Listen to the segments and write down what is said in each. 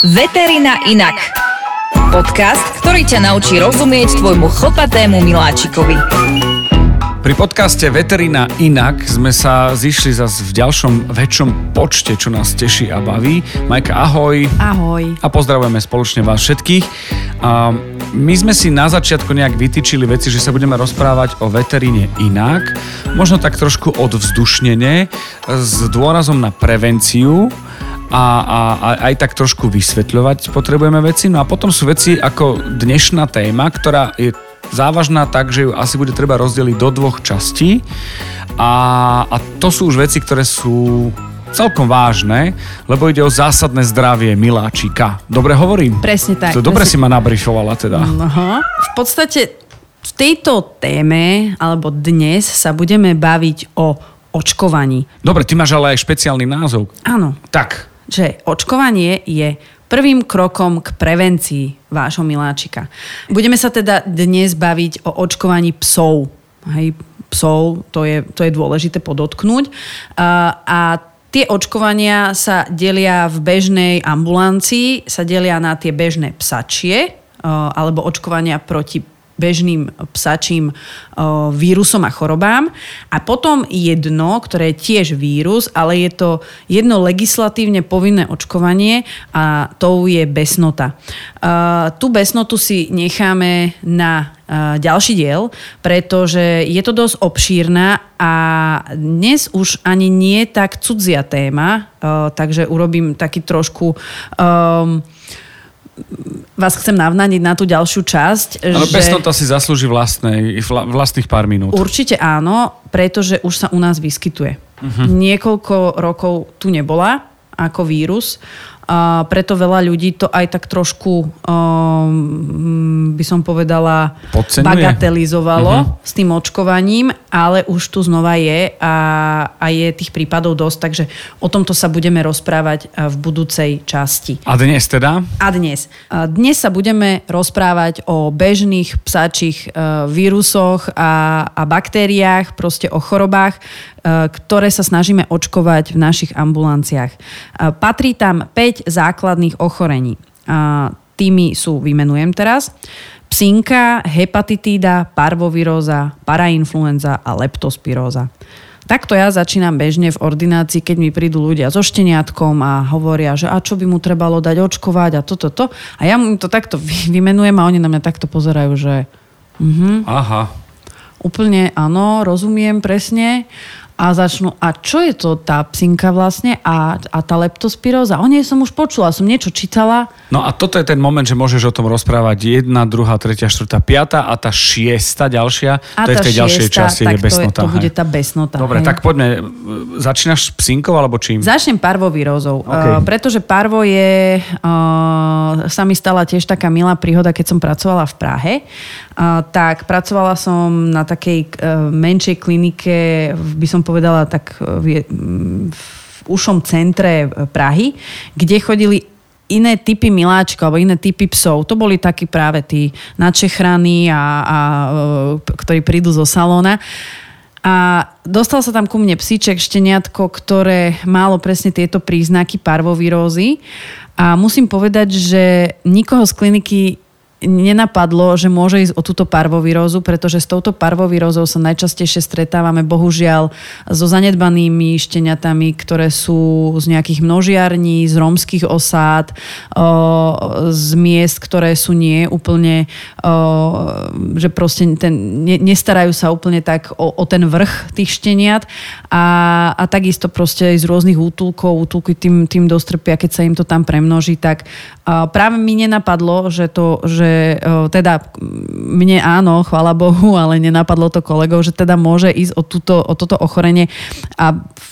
Veterina inak. Podcast, ktorý ťa naučí rozumieť tvojmu chlpatému miláčikovi. Pri podcaste Veterina Inak sme sa zišli zase v ďalšom väčšom počte, čo nás teší a baví. Majka, ahoj. Ahoj. A pozdravujeme spoločne vás všetkých. A my sme si na začiatku nejak vytýčili veci, že sa budeme rozprávať o veteríne inak, možno tak trošku odvzdušnene, s dôrazom na prevenciu, a, a, a aj tak trošku vysvetľovať potrebujeme veci. No a potom sú veci ako dnešná téma, ktorá je závažná tak, že ju asi bude treba rozdeliť do dvoch častí. A, a to sú už veci, ktoré sú celkom vážne, lebo ide o zásadné zdravie miláčika. Dobre hovorím? Presne tak. To dobre presne... si ma nabrifovala teda. Aha. V podstate v tejto téme, alebo dnes sa budeme baviť o očkovaní. Dobre, ty máš ale aj špeciálny názov. Áno. Tak, že očkovanie je prvým krokom k prevencii vášho miláčika. Budeme sa teda dnes baviť o očkovaní psov. Hej, psov, to je, to je dôležité podotknúť. A, a tie očkovania sa delia v bežnej ambulancii, sa delia na tie bežné psačie, alebo očkovania proti bežným psačím vírusom a chorobám. A potom jedno, ktoré je tiež vírus, ale je to jedno legislatívne povinné očkovanie a to je besnota. Tú besnotu si necháme na ďalší diel, pretože je to dosť obšírna a dnes už ani nie tak cudzia téma, takže urobím taký trošku um, vás chcem navnaniť na tú ďalšiu časť. Ale že... toho si zaslúži vlastnej, vlastných pár minút. Určite áno, pretože už sa u nás vyskytuje. Uh-huh. Niekoľko rokov tu nebola ako vírus. A preto veľa ľudí to aj tak trošku, um, by som povedala, Podceňuje? bagatelizovalo uh-huh. s tým očkovaním, ale už tu znova je a, a je tých prípadov dosť, takže o tomto sa budeme rozprávať v budúcej časti. A dnes teda? A dnes. A dnes sa budeme rozprávať o bežných psáčich e, vírusoch a, a baktériách, proste o chorobách, e, ktoré sa snažíme očkovať v našich ambulanciách. Patrí tam 5 základných ochorení. A tými sú, vymenujem teraz, psinka, hepatitída, parvoviróza, parainfluenza a leptospiróza. Takto ja začínam bežne v ordinácii, keď mi prídu ľudia so šteniatkom a hovoria, že a čo by mu trebalo dať očkovať a toto, to. A ja mu to takto vymenujem a oni na mňa takto pozerajú, že... Mhm. Aha. Úplne áno, rozumiem presne a začnú, a čo je to tá psinka vlastne a, a tá leptospiróza? O nej som už počula, som niečo čítala. No a toto je ten moment, že môžeš o tom rozprávať jedna, druhá, tretia, štvrtá, piata a tá šiesta ďalšia, A to je v tej ďalšej šiesta, časti, tak je besnota. To, je, to bude tá besnota. Dobre, hej. tak poďme. Začínaš psinkou alebo čím? Začnem parvovírózou, OK. uh, pretože parvo je, uh, sa mi stala tiež taká milá príhoda, keď som pracovala v Prahe. Uh, tak pracovala som na takej uh, menšej klinike, by som povedala tak uh, v, v ušom centre Prahy, kde chodili iné typy miláčkov alebo iné typy psov. To boli takí práve tí načechraní, a, a, e, ktorí prídu zo salóna. A dostal sa tam ku mne psíček, šteniatko, ktoré malo presne tieto príznaky parvovirózy. A musím povedať, že nikoho z kliniky nenapadlo, že môže ísť o túto parvovirózu, pretože s touto parvovirózou sa najčastejšie stretávame bohužiaľ so zanedbanými šteniatami, ktoré sú z nejakých množiarní, z rómskych osád, z miest, ktoré sú nie úplne, že proste ten, ne, nestarajú sa úplne tak o, o ten vrch tých šteniat. A, a takisto proste aj z rôznych útulkov, útulky tým, tým dostrpia, keď sa im to tam premnoží, tak práve mi nenapadlo, že to, že o, teda mne áno, chvála Bohu, ale nenapadlo to kolegov, že teda môže ísť o, túto, o toto ochorenie. A v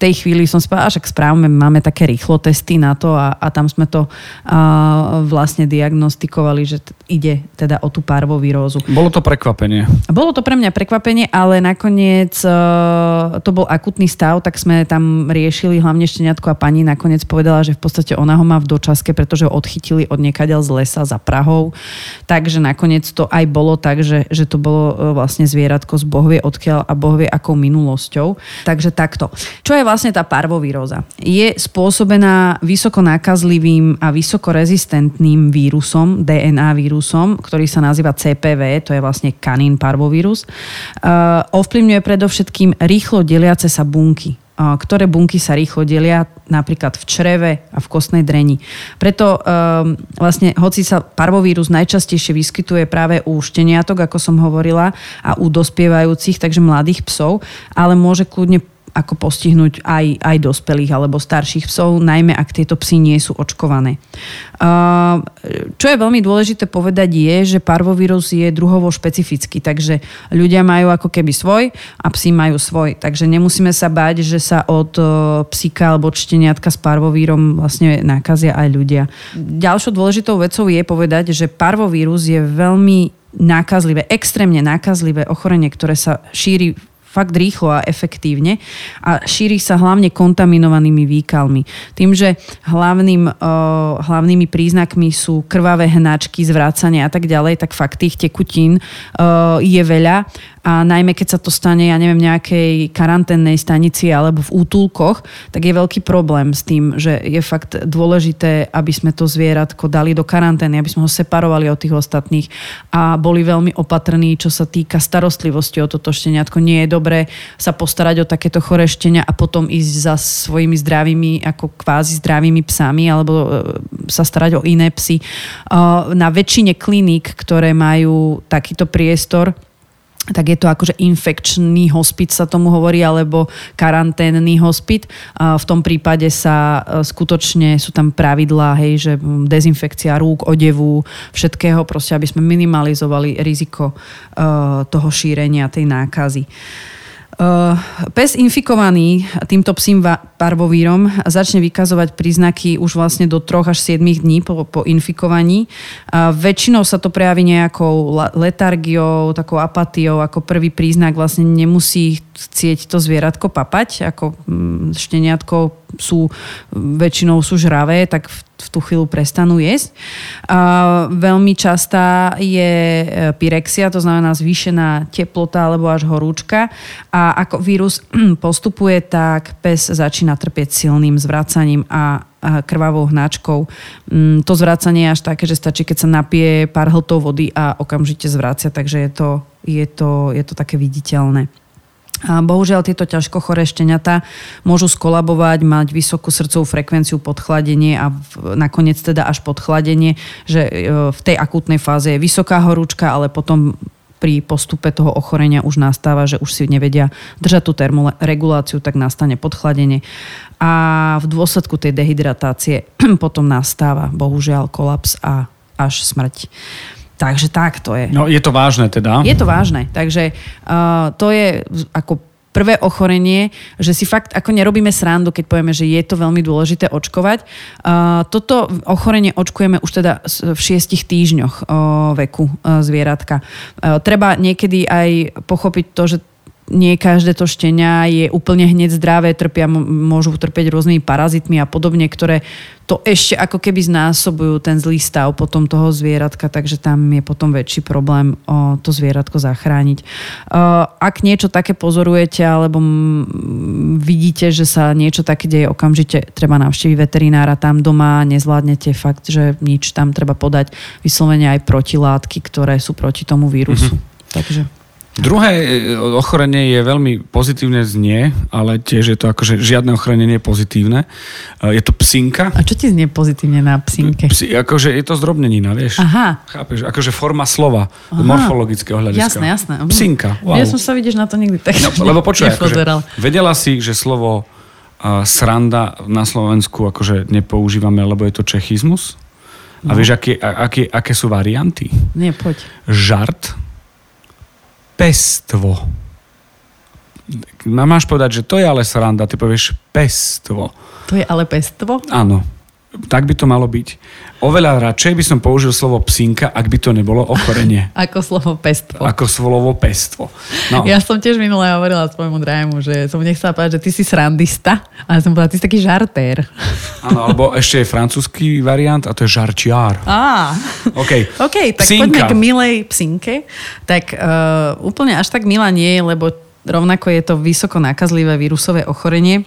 tej chvíli som si povedala, však správame, máme také rýchlo testy na to a, a tam sme to a, vlastne diagnostikovali, že t- ide teda o tú parvovírózu. Bolo to prekvapenie. Bolo to pre mňa prekvapenie, ale nakoniec uh, to bol akutný stav, tak sme tam riešili hlavne šteniatko a pani nakoniec povedala, že v podstate ona ho má v dočaske, pretože ho odchytili od niekaďal z lesa za Prahou. Takže nakoniec to aj bolo tak, že, že to bolo uh, vlastne zvieratko z bohvie odkiaľ a bohvie akou minulosťou. Takže takto. Čo je vlastne tá parvovíroza? Je spôsobená vysoko nákazlivým a vysoko rezistentným vírusom, DNA vírusom, ktorý sa nazýva CPV, to je vlastne kanín parvovírus. Uh, ovplyvňuje predovšetkým rýchlo deliace sa bunky ktoré bunky sa rýchlo delia, napríklad v čreve a v kostnej dreni. Preto um, vlastne, hoci sa parvovírus najčastejšie vyskytuje práve u šteniatok, ako som hovorila, a u dospievajúcich, takže mladých psov, ale môže kľudne ako postihnúť aj, aj dospelých alebo starších psov, najmä ak tieto psy nie sú očkované. Čo je veľmi dôležité povedať je, že parvovírus je druhovo špecifický, takže ľudia majú ako keby svoj a psi majú svoj. Takže nemusíme sa báť, že sa od psíka alebo čteniatka s parvovírom vlastne nakazia aj ľudia. Ďalšou dôležitou vecou je povedať, že parvovírus je veľmi nákazlivé, extrémne nákazlivé ochorenie, ktoré sa šíri fakt rýchlo a efektívne a šíri sa hlavne kontaminovanými výkalmi. Tým, že hlavným, hlavnými príznakmi sú krvavé hnačky, zvrácanie a tak ďalej, tak fakt tých tekutín je veľa a najmä keď sa to stane, ja neviem, nejakej karanténnej stanici alebo v útulkoch, tak je veľký problém s tým, že je fakt dôležité, aby sme to zvieratko dali do karantény, aby sme ho separovali od tých ostatných a boli veľmi opatrní, čo sa týka starostlivosti o toto šteniatko. Nie je dobré sa postarať o takéto chore štenia a potom ísť za svojimi zdravými, ako kvázi zdravými psami alebo e, sa starať o iné psy. Na väčšine kliník, ktoré majú takýto priestor, tak je to akože infekčný hospit sa tomu hovorí, alebo karanténny hospit. V tom prípade sa e, skutočne sú tam pravidlá, hej, že dezinfekcia rúk, odevu, všetkého, proste aby sme minimalizovali riziko e, toho šírenia tej nákazy. Uh, pes infikovaný týmto psím parvovírom začne vykazovať príznaky už vlastne do 3 až 7 dní po, po infikovaní. Uh, väčšinou sa to prejaví nejakou letargiou, takou apatiou, ako prvý príznak vlastne nemusí chcieť to zvieratko papať, ako mm, šteniatko sú, väčšinou sú žravé, tak v v tú chvíľu prestanú jesť. A veľmi častá je e, pyrexia, to znamená zvýšená teplota alebo až horúčka. A ako vírus postupuje, tak pes začína trpieť silným zvracaním a krvavou hnačkou. Mm, to zvracanie je až také, že stačí, keď sa napije pár hltov vody a okamžite zvracia, takže je to, je to, je to také viditeľné. A bohužiaľ tieto ťažko choré šteniatá môžu skolabovať, mať vysokú srdcovú frekvenciu podchladenie a v, nakoniec teda až podchladenie, že e, v tej akútnej fáze je vysoká horúčka, ale potom pri postupe toho ochorenia už nastáva, že už si nevedia držať tú termoreguláciu, tak nastane podchladenie. A v dôsledku tej dehydratácie potom nastáva bohužiaľ kolaps a až smrť. Takže tak to je. No je to vážne teda. Je to vážne. Takže uh, to je ako prvé ochorenie, že si fakt ako nerobíme srandu, keď povieme, že je to veľmi dôležité očkovať. Uh, toto ochorenie očkujeme už teda v šiestich týždňoch uh, veku uh, zvieratka. Uh, treba niekedy aj pochopiť to, že nie každé to štenia je úplne hneď zdravé, trpia, môžu trpieť rôznymi parazitmi a podobne, ktoré to ešte ako keby znásobujú ten zlý stav potom toho zvieratka, takže tam je potom väčší problém o to zvieratko zachrániť. Ak niečo také pozorujete alebo vidíte, že sa niečo také deje, okamžite treba navštíviť veterinára tam doma, nezvládnete fakt, že nič tam treba podať, vyslovene aj protilátky, ktoré sú proti tomu vírusu. Mm-hmm. Takže... Druhé e, ochorenie je veľmi pozitívne znie, ale tiež je to akože žiadne ochorenie nie je pozitívne. E, je to psinka. A čo ti znie pozitívne na psinke? Psi, akože je to zdrobnenina, vieš? Aha. Chápeš? Akože forma slova, Aha. morfologického hľadiska. Jasné, jasné. Mhm. Psinka, wow. Ja som sa vidíš na to nikdy tak no, Lebo počuj, akože, vedela si, že slovo uh, sranda na Slovensku akože nepoužívame, lebo je to čechizmus? No. A vieš, aké, aké, aké sú varianty? Nie, poď. Žart, pestvo. Máš povedať, že to je ale sranda, ty povieš pestvo. To je ale pestvo? Áno. Tak by to malo byť. Oveľa radšej by som použil slovo psinka, ak by to nebolo ochorenie. Ako slovo pestvo. Ako slovo pestvo. No. Ja som tiež minule hovorila svojmu drahému, že som nechcela povedať, že ty si srandista, ale som povedala, ty si taký žartér. Áno, alebo ešte je francúzsky variant a to je žarčiár. Á, OK. OK, tak psinka. poďme k milej psinke. Tak uh, úplne až tak milá nie je, lebo rovnako je to vysoko nakazlivé vírusové ochorenie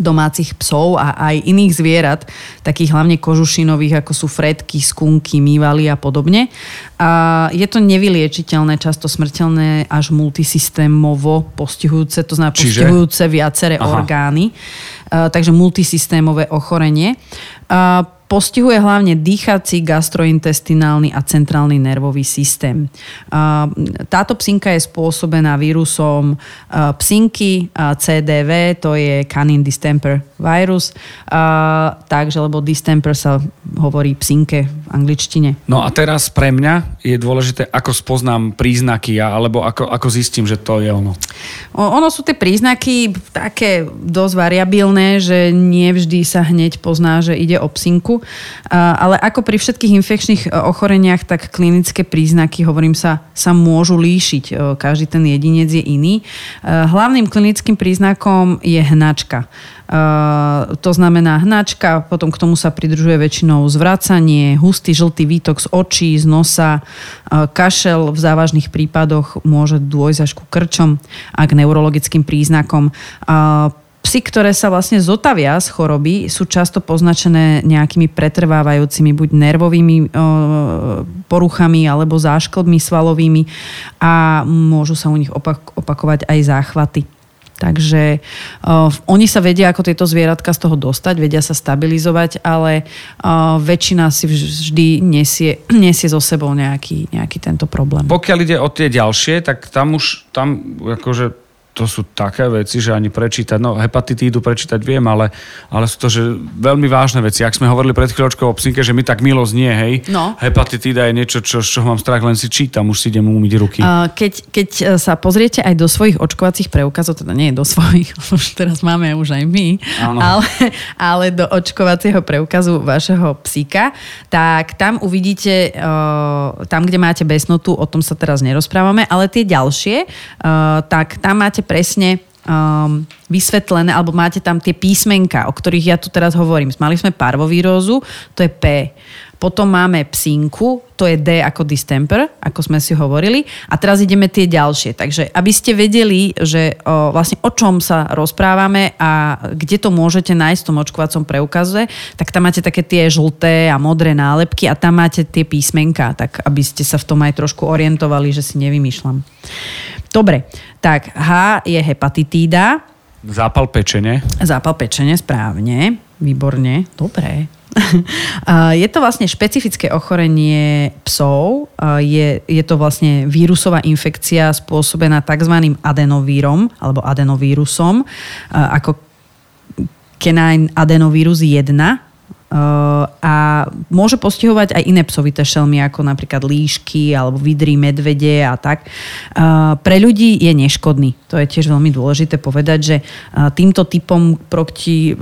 domácich psov a aj iných zvierat, takých hlavne kožušinových, ako sú fredky, skunky, mývaly a podobne. A je to nevyliečiteľné, často smrteľné až multisystémovo postihujúce, to znamená Čiže? postihujúce viaceré Aha. orgány. A, takže multisystémové ochorenie. A, postihuje hlavne dýchací, gastrointestinálny a centrálny nervový systém. Táto psinka je spôsobená vírusom psinky CDV, to je Canine distemper virus, takže lebo distemper sa hovorí psinke v angličtine. No a teraz pre mňa je dôležité, ako spoznám príznaky ja, alebo ako, ako zistím, že to je ono. Ono sú tie príznaky také dosť variabilné, že nevždy sa hneď pozná, že ide o psinku. Ale ako pri všetkých infekčných e, ochoreniach, tak klinické príznaky, hovorím sa, sa môžu líšiť. E, Každý ten jedinec je iný. E, Hlavným klinickým príznakom je hnačka. Uh, to znamená hnačka, potom k tomu sa pridružuje väčšinou zvracanie, hustý žltý výtok z očí, z nosa, uh, kašel v závažných prípadoch môže dôjsť až ku krčom a k neurologickým príznakom. Uh, Psy, ktoré sa vlastne zotavia z choroby, sú často poznačené nejakými pretrvávajúcimi buď nervovými poruchami alebo zášklbmi svalovými a môžu sa u nich opak- opakovať aj záchvaty. Takže uh, oni sa vedia, ako tieto zvieratka z toho dostať, vedia sa stabilizovať, ale uh, väčšina si vždy nesie, nesie so sebou nejaký, nejaký tento problém. Pokiaľ ide o tie ďalšie, tak tam už, tam akože to sú také veci, že ani prečítať, no hepatitídu prečítať viem, ale, ale sú to že veľmi vážne veci. Ak sme hovorili pred chvíľočkou o psinke, že mi tak milo znie, hej, No. hepatitída je niečo, čo, čoho mám strach, len si čítam, už si idem umyť ruky. Keď, keď sa pozriete aj do svojich očkovacích preukazov, teda nie do svojich, už teraz máme už aj my, ale, ale do očkovacieho preukazu vašeho psíka, tak tam uvidíte, uh, tam, kde máte besnotu, o tom sa teraz nerozprávame, ale tie ďalšie, uh, tak tam máte presne um, vysvetlené, alebo máte tam tie písmenka, o ktorých ja tu teraz hovorím. Mali sme parvovírózu, to je P. Potom máme psinku, to je D ako distemper, ako sme si hovorili. A teraz ideme tie ďalšie. Takže aby ste vedeli, že o, vlastne o čom sa rozprávame a kde to môžete nájsť v tom očkovacom preukaze, tak tam máte také tie žlté a modré nálepky a tam máte tie písmenka, tak aby ste sa v tom aj trošku orientovali, že si nevymýšľam. Dobre, tak H je hepatitída, Zápal pečene. Zápal pečene, správne. Výborne. Dobre. Je to vlastne špecifické ochorenie psov. Je, je to vlastne vírusová infekcia spôsobená tzv. adenovírom alebo adenovírusom, ako Canine adenovírus 1 Uh, a môže postihovať aj iné psovité šelmy, ako napríklad líšky alebo vidry, medvede a tak. Pre ľudí je neškodný. To je tiež veľmi dôležité povedať, že týmto typom proti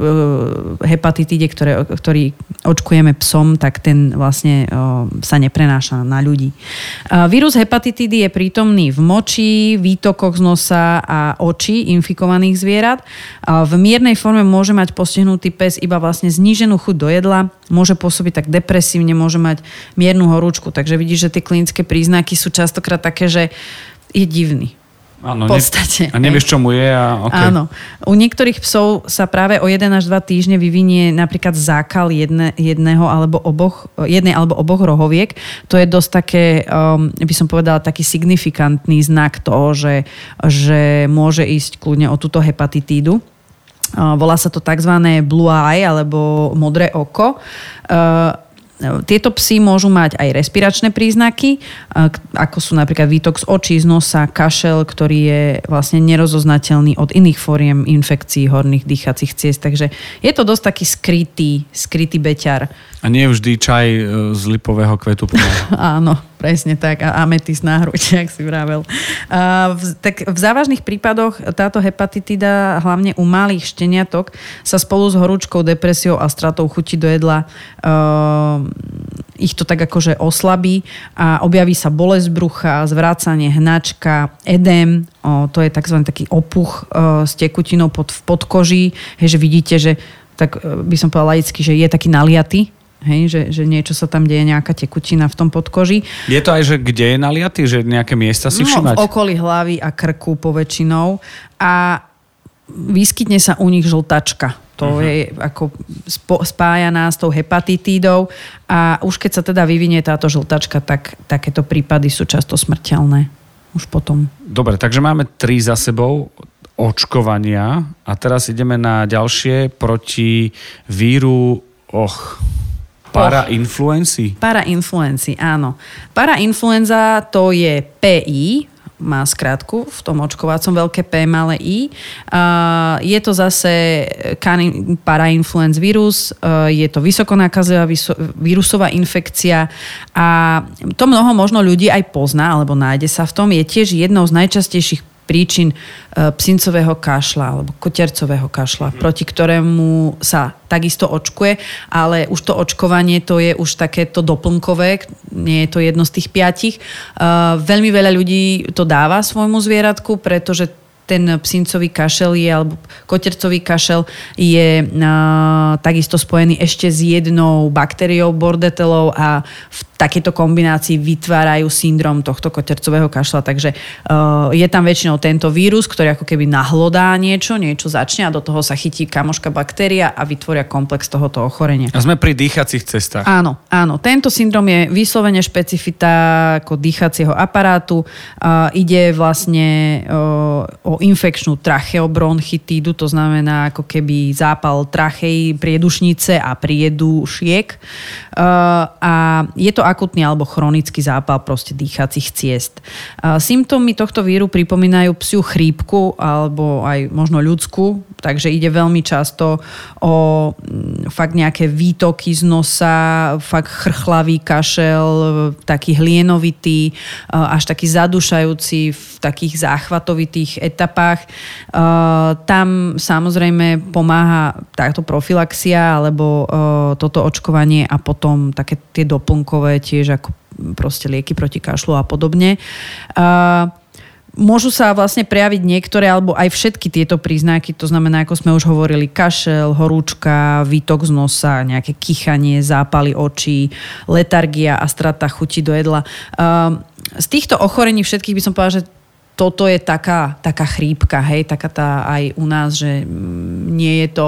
hepatitíde, ktoré, ktorý očkujeme psom, tak ten vlastne sa neprenáša na ľudí. Vírus hepatitídy je prítomný v moči, výtokoch z nosa a očí infikovaných zvierat. V miernej forme môže mať postihnutý pes iba vlastne zníženú chuť do jedla, môže pôsobiť tak depresívne, môže mať miernu horúčku. Takže vidíš, že tie klinické príznaky sú častokrát také, že je divný. Áno, V podstate. Ne, a nevieš, čo mu je. A, okay. Áno. U niektorých psov sa práve o 1 až 2 týždne vyvinie napríklad zákal jedne, jedného alebo oboch, jednej alebo oboch rohoviek. To je dosť také, um, by som povedala, taký signifikantný znak toho, že, že môže ísť kľudne o túto hepatitídu. Volá sa to tzv. blue eye alebo modré oko. Uh, Tieto psy môžu mať aj respiračné príznaky, k- ako sú napríklad výtok z očí, z nosa, kašel, ktorý je vlastne nerozoznateľný od iných fóriem infekcií horných dýchacích ciest. Takže je to dosť taký skrytý, skrytý beťar. A nie vždy čaj e, z lipového kvetu. Áno, presne tak. A ametist na hruď, jak si vravel. A v, tak v závažných prípadoch táto hepatitída, hlavne u malých šteniatok, sa spolu s horúčkou, depresiou a stratou chuti do jedla uh, ich to tak akože oslabí a objaví sa bolesť brucha, zvrácanie, hnačka, edém, o, to je tzv. taký opuch uh, s tekutinou pod, v podkoží, hej, že vidíte, že tak e, by som povedala laicky, že je taký naliatý, Hej, že, že niečo sa tam deje, nejaká tekutina v tom podkoži. Je to aj, že kde je naliatý? Že nejaké miesta si No, všimať? v okolí hlavy a krku poväčšinou. A vyskytne sa u nich žltačka. To uh-huh. je ako spo, spájaná s tou hepatitídou a už keď sa teda vyvinie táto žltačka, tak takéto prípady sú často smrteľné. Už potom. Dobre, takže máme tri za sebou očkovania a teraz ideme na ďalšie proti víru, och, parainfluenci? Parainfluenci, áno. Parainfluenza to je PI, má skrátku v tom očkovacom veľké P, malé I. Je to zase parainfluenz vírus, je to vysokonákazová vírusová infekcia a to mnoho možno ľudí aj pozná alebo nájde sa v tom. Je tiež jednou z najčastejších príčin e, psincového kašla alebo kotercového kašla, proti ktorému sa takisto očkuje, ale už to očkovanie to je už takéto doplnkové, nie je to jedno z tých piatich. E, veľmi veľa ľudí to dáva svojmu zvieratku, pretože ten psincový kašel je, alebo kotercový kašel je uh, takisto spojený ešte s jednou baktériou bordetelov a v takéto kombinácii vytvárajú syndrom tohto kotercového kašla. Takže uh, je tam väčšinou tento vírus, ktorý ako keby nahlodá niečo, niečo začne a do toho sa chytí kamoška baktéria a vytvoria komplex tohoto ochorenia. A sme pri dýchacích cestách. Áno, áno. Tento syndrom je vyslovene špecifita ako dýchacieho aparátu. Uh, ide vlastne uh, o infekčnú tracheobronchitídu, to znamená ako keby zápal trachej, priedušnice a priedušiek. Uh, a je to akutný alebo chronický zápal proste dýchacích ciest. Symptómy tohto víru pripomínajú psiu chrípku alebo aj možno ľudskú, takže ide veľmi často o mm, fakt nejaké výtoky z nosa, fakt chrchlavý kašel, taký hlienovitý, až taký zadušajúci v takých záchvatovitých etapách. Tam samozrejme pomáha táto profilaxia alebo toto očkovanie a potom také tie doplnkové tiež ako proste lieky proti kašlu a podobne. Uh, môžu sa vlastne prejaviť niektoré alebo aj všetky tieto príznaky, to znamená, ako sme už hovorili, kašel, horúčka, výtok z nosa, nejaké kýchanie, zápaly očí, letargia a strata chuti do jedla. Z týchto ochorení všetkých by som povedala, že toto je taká, taká chrípka, hej, taká tá aj u nás, že mm, nie je to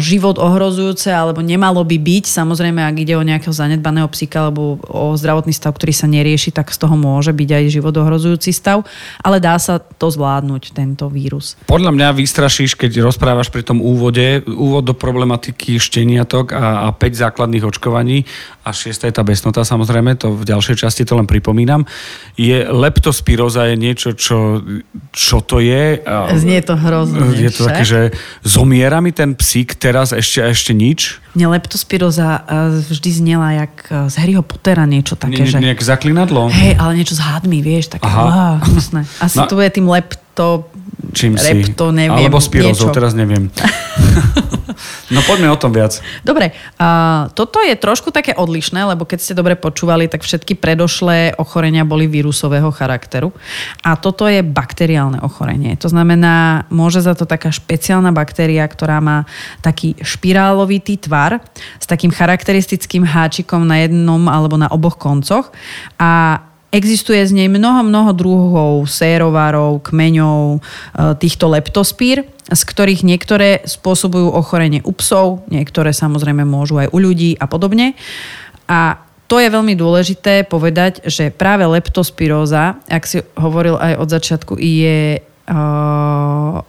život ohrozujúce, alebo nemalo by byť. Samozrejme, ak ide o nejakého zanedbaného psíka alebo o zdravotný stav, ktorý sa nerieši, tak z toho môže byť aj život ohrozujúci stav, ale dá sa to zvládnuť, tento vírus. Podľa mňa vystrašíš, keď rozprávaš pri tom úvode, úvod do problematiky šteniatok a, a 5 základných očkovaní a 6 je tá besnota, samozrejme, to v ďalšej časti to len pripomínam. Je leptospiroza je niečo, čo čo, to je. Znie to hrozne. Je to také, že zomiera mi ten psík teraz ešte ešte nič? Mne leptospiroza vždy znela jak z Harryho Pottera niečo také. Nie, že... Nejaké zaklinadlo? Hej, ale niečo s hadmi, vieš, také. Aha. Á, Asi no. to je tým lepto Čím repto, si? neviem. Alebo spirozou, teraz neviem. no poďme o tom viac. Dobre, uh, toto je trošku také odlišné, lebo keď ste dobre počúvali, tak všetky predošlé ochorenia boli vírusového charakteru. A toto je bakteriálne ochorenie. To znamená, môže za to taká špeciálna baktéria, ktorá má taký špirálovitý tvar s takým charakteristickým háčikom na jednom alebo na oboch koncoch. A Existuje z nej mnoho, mnoho druhov sérovarov, kmeňov, e, týchto leptospír, z ktorých niektoré spôsobujú ochorenie u psov, niektoré samozrejme môžu aj u ľudí a podobne. A to je veľmi dôležité povedať, že práve leptospiróza, ak si hovoril aj od začiatku, je, e,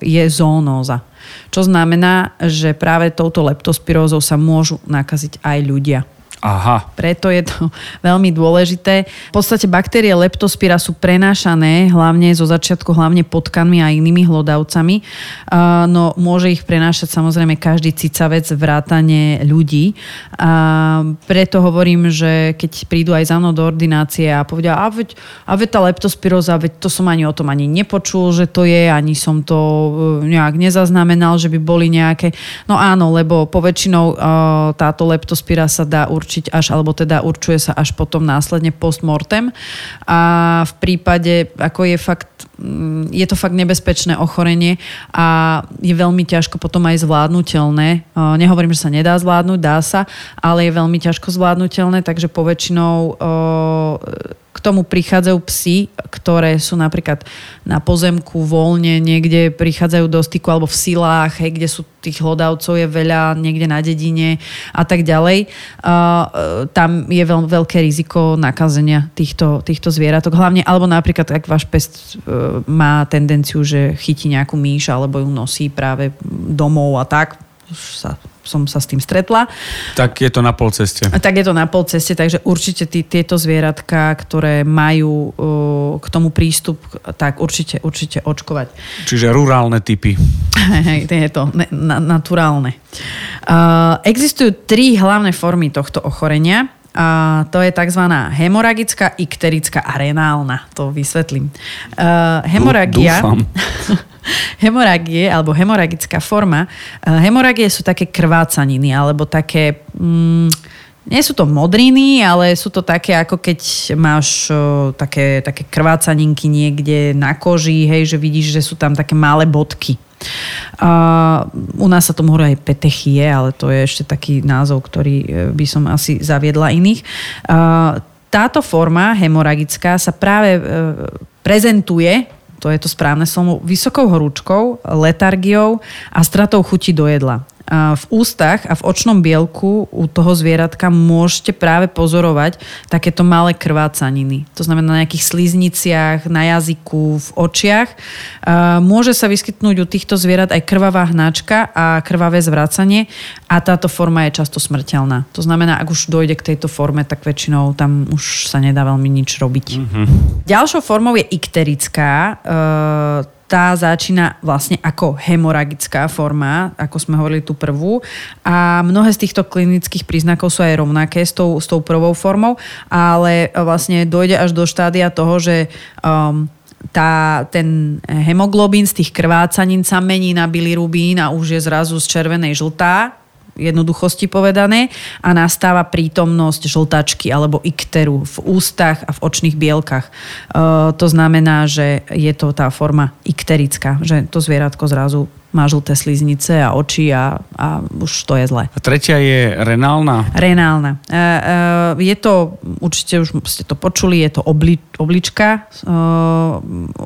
je zoonóza. Čo znamená, že práve touto leptospirózou sa môžu nakaziť aj ľudia. Aha. Preto je to veľmi dôležité. V podstate baktérie leptospira sú prenášané hlavne zo začiatku hlavne potkanmi a inými hlodavcami. No môže ich prenášať samozrejme každý cicavec vrátane ľudí. A preto hovorím, že keď prídu aj za mnou do ordinácie a povedia, a veď, a veď tá leptospiroza, veď to som ani o tom ani nepočul, že to je, ani som to e, nejak nezaznamenal, že by boli nejaké. No áno, lebo poväčšinou táto leptospira sa dá určiť určiť až, alebo teda určuje sa až potom následne postmortem. A v prípade, ako je fakt, mm, je to fakt nebezpečné ochorenie a je veľmi ťažko potom aj zvládnutelné. Nehovorím, že sa nedá zvládnuť, dá sa, ale je veľmi ťažko zvládnutelné, takže poväčšinou tomu prichádzajú psy, ktoré sú napríklad na pozemku voľne, niekde prichádzajú do styku alebo v silách, hej, kde sú tých hlodavcov je veľa, niekde na dedine a tak ďalej. Uh, tam je veľ, veľké riziko nakazenia týchto, týchto zvieratok. Hlavne, alebo napríklad, ak váš pest uh, má tendenciu, že chytí nejakú myš alebo ju nosí práve domov a tak, sa som sa s tým stretla. Tak je to na pol ceste. Tak je to na pol ceste, takže určite tí, tieto zvieratka, ktoré majú uh, k tomu prístup, tak určite, určite očkovať. Čiže rurálne typy. Hej, je to ne, na, naturálne. Uh, existujú tri hlavné formy tohto ochorenia. A to je tzv. hemoragická, ikterická a renálna. To vysvetlím. Uh, hemoragia... Dúfam. hemoragie alebo hemoragická forma. Eh, hemoragie sú také krvácaniny alebo také... Mm, nie sú to modriny, ale sú to také, ako keď máš o, také, také krvácaninky niekde na koži, hej, že vidíš, že sú tam také malé bodky. Uh, u nás sa tomu hovorí aj petechie, ale to je ešte taký názov, ktorý eh, by som asi zaviedla iných. Uh, táto forma hemoragická sa práve uh, prezentuje to je to správne. Slovo, vysokou horúčkou, letargiou a stratou chuti do jedla v ústach a v očnom bielku u toho zvieratka môžete práve pozorovať takéto malé krvácaniny. To znamená na nejakých slizniciach, na jazyku, v očiach. Môže sa vyskytnúť u týchto zvierat aj krvavá hnačka a krvavé zvracanie a táto forma je často smrteľná. To znamená, ak už dojde k tejto forme, tak väčšinou tam už sa nedá veľmi nič robiť. Mm-hmm. Ďalšou formou je ikterická tá začína vlastne ako hemoragická forma, ako sme hovorili tú prvú. A mnohé z týchto klinických príznakov sú aj rovnaké s tou, s tou prvou formou, ale vlastne dojde až do štádia toho, že um, tá, ten hemoglobín z tých krvácanín sa mení na bilirubín a už je zrazu z červenej žltá jednoduchosti povedané a nastáva prítomnosť žltačky alebo ikteru v ústach a v očných bielkach. E, to znamená, že je to tá forma ikterická, že to zvieratko zrazu má žlté sliznice a oči a, a už to je zle. A tretia je renálna? Renálna. E, e, je to, určite už ste to počuli, je to obli, oblička e,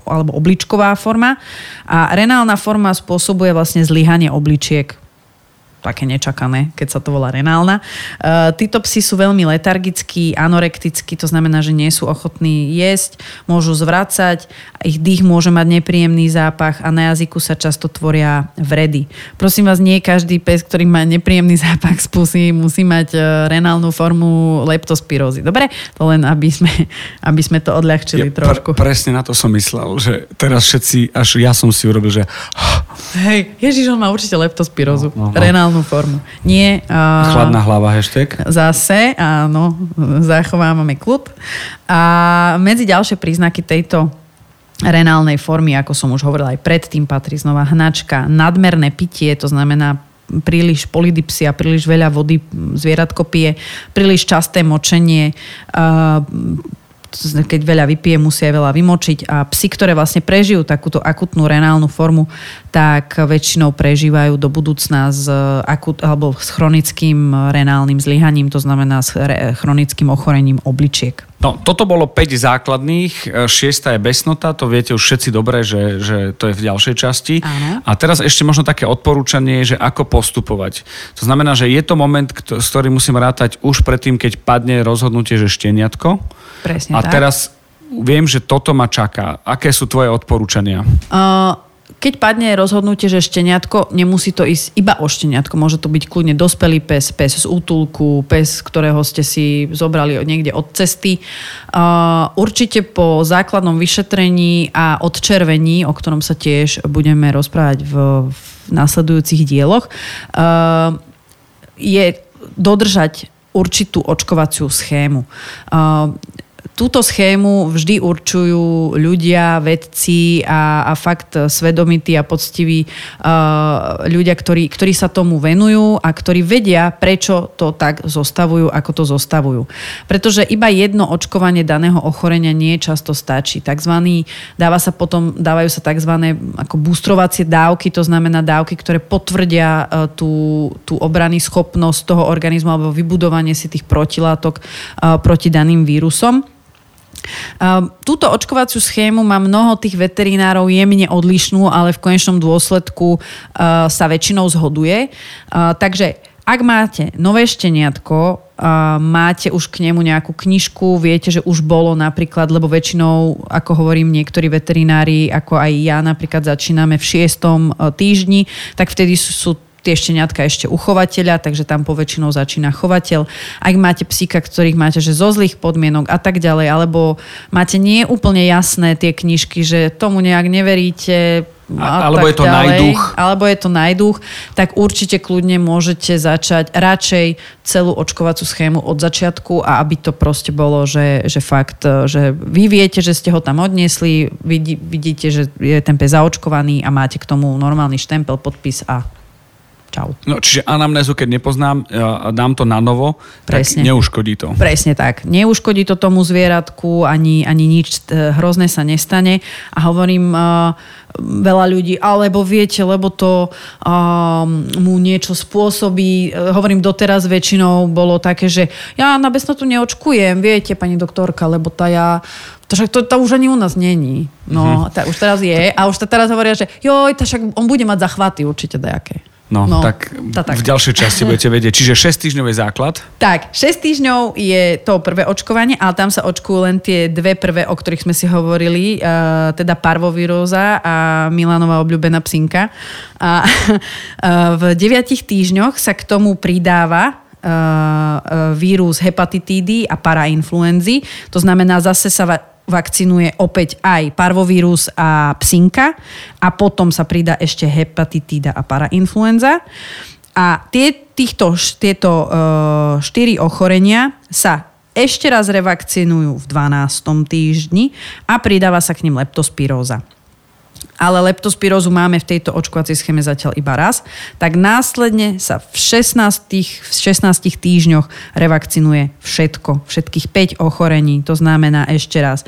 alebo obličková forma a renálna forma spôsobuje vlastne zlyhanie obličiek také nečakané, keď sa to volá renálna. Uh, títo psi sú veľmi letargickí, anorektickí, to znamená, že nie sú ochotní jesť, môžu zvracať, ich dých môže mať nepríjemný zápach a na jazyku sa často tvoria vredy. Prosím vás, nie každý pes, ktorý má nepríjemný zápach z pusy, musí mať uh, renálnu formu leptospirózy. Dobre? To len, aby sme, aby sme to odľahčili ja, trošku. Pre, presne na to som myslel, že teraz všetci, až ja som si urobil, že... Hej, Ježiš, on má určite leptospirózu. No, no, no. Renálnu ideálnu formu. Nie... Uh, Chladná hlava hashtag. Zase, áno, zachovávame kľud. A medzi ďalšie príznaky tejto renálnej formy, ako som už hovorila aj predtým, patrí znova hnačka, nadmerné pitie, to znamená príliš polydipsia, príliš veľa vody zvieratko pije, príliš časté močenie, uh, keď veľa vypije, musia aj veľa vymočiť a psi, ktoré vlastne prežijú takúto akutnú renálnu formu, tak väčšinou prežívajú do budúcna s, akut, alebo s chronickým renálnym zlyhaním, to znamená s chronickým ochorením obličiek. No, toto bolo 5 základných, e, šiesta je besnota, to viete už všetci dobre, že, že to je v ďalšej časti. Áno. A teraz ešte možno také odporúčanie, že ako postupovať. To znamená, že je to moment, s ktorým musím rátať už predtým, keď padne rozhodnutie, že šteniatko. Presne A tak. teraz viem, že toto ma čaká. Aké sú tvoje odporúčania? Uh, keď padne rozhodnutie, že šteniatko, nemusí to ísť iba o šteniatko, môže to byť kľudne dospelý pes, pes z útulku, pes, ktorého ste si zobrali niekde od cesty. Určite po základnom vyšetrení a odčervení, o ktorom sa tiež budeme rozprávať v, v následujúcich dieloch, je dodržať určitú očkovaciu schému. Túto schému vždy určujú ľudia, vedci a, a fakt svedomití a poctiví uh, ľudia, ktorí, ktorí sa tomu venujú a ktorí vedia, prečo to tak zostavujú, ako to zostavujú. Pretože iba jedno očkovanie daného ochorenia nie často stačí. Takzvaný, dáva sa potom, dávajú sa tzv. ako boostrovacie dávky, to znamená dávky, ktoré potvrdia uh, tú, tú obrany schopnosť toho organizmu alebo vybudovanie si tých protilátok uh, proti daným vírusom. Uh, túto očkovaciu schému má mnoho tých veterinárov jemne odlišnú, ale v konečnom dôsledku uh, sa väčšinou zhoduje. Uh, takže ak máte nové šteniatko, uh, máte už k nemu nejakú knižku, viete, že už bolo napríklad, lebo väčšinou, ako hovorím, niektorí veterinári, ako aj ja napríklad začíname v šiestom týždni, tak vtedy sú tie šteniatka ešte u chovateľa, takže tam poväčšinou začína chovateľ. Ak máte psíka, ktorých máte že zo zlých podmienok a tak ďalej, alebo máte nie úplne jasné tie knižky, že tomu nejak neveríte, a, alebo je to ďalej, najduch. Alebo je to najduch, tak určite kľudne môžete začať radšej celú očkovacú schému od začiatku a aby to proste bolo, že, že fakt, že vy viete, že ste ho tam odniesli, vidí, vidíte, že je ten pes zaočkovaný a máte k tomu normálny štempel, podpis a Čau. No, čiže anamnézu, keď nepoznám, dám to na novo, Presne. tak neuškodí to. Presne tak. Neuškodí to tomu zvieratku, ani, ani nič e, hrozné sa nestane. A hovorím, uh, veľa ľudí, alebo viete, lebo to um, mu niečo spôsobí. E, hovorím, doteraz väčšinou bolo také, že ja na besnotu neočkujem, viete, pani doktorka, lebo tá ja to, však to, to už ani u nás není. No, mm-hmm. tá, už teraz je. A už teraz hovoria, že joj, tá však on bude mať zachvaty určite dajaké. No, no tak, tak v ďalšej časti budete vedieť. Čiže 6 týždňov je základ? Tak, 6 týždňov je to prvé očkovanie, ale tam sa očkujú len tie dve prvé, o ktorých sme si hovorili, uh, teda parvoviróza a Milanová obľúbená psinka. A uh, v 9 týždňoch sa k tomu pridáva vírus hepatitídy a parainfluenzy. To znamená, zase sa vakcinuje opäť aj parvovírus a psinka a potom sa pridá ešte hepatitída a parainfluenza. A tie, týchto, tieto uh, štyri ochorenia sa ešte raz revakcinujú v 12. týždni a pridáva sa k ním leptospiróza ale leptospirózu máme v tejto očkovacej schéme zatiaľ iba raz, tak následne sa v 16, v 16 týždňoch revakcinuje všetko, všetkých 5 ochorení. To znamená ešte raz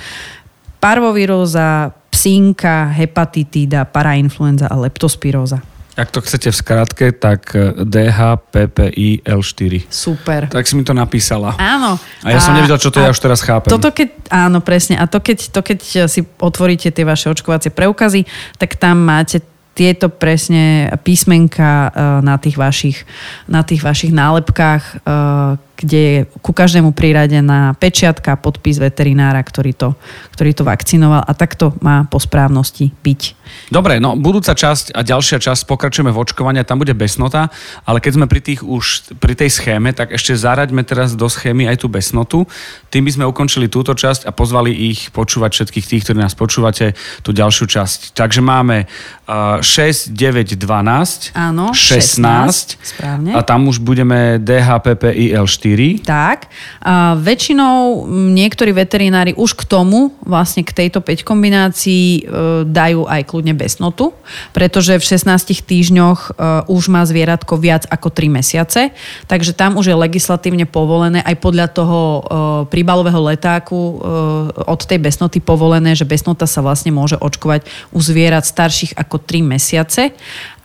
parvoviróza, psínka, hepatitída, parainfluenza a leptospiróza. Ak to chcete v skratke, tak eh, DHPPI L4. Super. Tak si mi to napísala. Áno. A ja a, som nevedel, čo to ja už teraz chápem. Toto keď, áno, presne. A to keď, to keď si otvoríte tie vaše očkovacie preukazy, tak tam máte tieto presne písmenka eh, na tých vašich, na tých vašich nálepkách, eh, kde je ku každému priradená pečiatka, podpis veterinára, ktorý to, ktorý to vakcinoval a takto má po správnosti byť. Dobre, no budúca časť a ďalšia časť, pokračujeme v očkovania, tam bude besnota, ale keď sme pri, tých už, pri tej schéme, tak ešte zaraďme teraz do schémy aj tú besnotu. Tým by sme ukončili túto časť a pozvali ich počúvať všetkých tých, ktorí nás počúvate, tú ďalšiu časť. Takže máme uh, 6, 9, 12, Áno, 16, 16 správne. a tam už budeme DHPP IL4 4. Tak. A väčšinou niektorí veterinári už k tomu, vlastne k tejto 5 kombinácii e, dajú aj kľudne besnotu, pretože v 16 týždňoch e, už má zvieratko viac ako 3 mesiace, takže tam už je legislatívne povolené aj podľa toho e, príbalového letáku e, od tej besnoty povolené, že besnota sa vlastne môže očkovať u zvierat starších ako 3 mesiace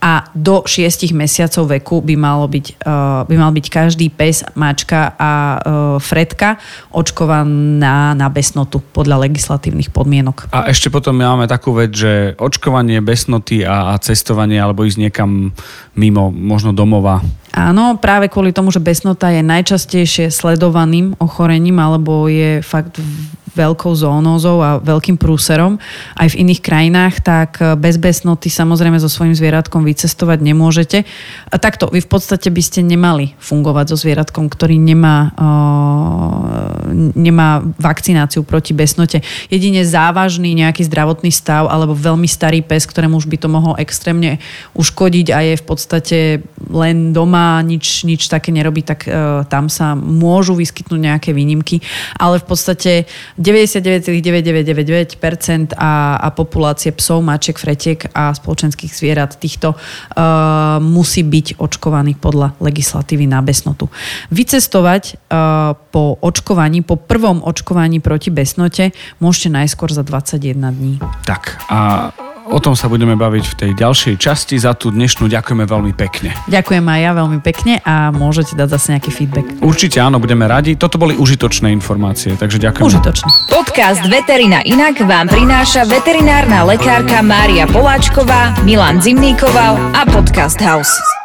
a do 6 mesiacov veku by, malo byť, uh, by mal byť každý pes, mačka a uh, fredka očkovaná na besnotu podľa legislatívnych podmienok. A ešte potom máme takú vec, že očkovanie besnoty a, a cestovanie alebo ísť niekam mimo, možno domova. Áno, práve kvôli tomu, že besnota je najčastejšie sledovaným ochorením alebo je fakt veľkou zoonózou a veľkým prúserom aj v iných krajinách, tak bez besnoty samozrejme so svojím zvieratkom vycestovať nemôžete. A takto, vy v podstate by ste nemali fungovať so zvieratkom, ktorý nemá, uh, nemá vakcináciu proti besnote. Jedine závažný nejaký zdravotný stav alebo veľmi starý pes, ktorému už by to mohlo extrémne uškodiť a je v podstate len doma, nič, nič také nerobí, tak uh, tam sa môžu vyskytnúť nejaké výnimky. Ale v podstate 99,9999% a, a populácie psov, mačiek, fretiek a spoločenských zvierat týchto uh, musí byť očkovaný podľa legislatívy na besnotu. Vycestovať uh, po očkovaní, po prvom očkovaní proti besnote môžete najskôr za 21 dní. Tak a o tom sa budeme baviť v tej ďalšej časti. Za tú dnešnú ďakujeme veľmi pekne. Ďakujem aj ja veľmi pekne a môžete dať zase nejaký feedback. Určite áno, budeme radi. Toto boli užitočné informácie, takže ďakujem. Užitočné. Podcast Veterina Inak vám prináša veterinárna lekárka Mária Poláčková, Milan Zimníkoval a Podcast House.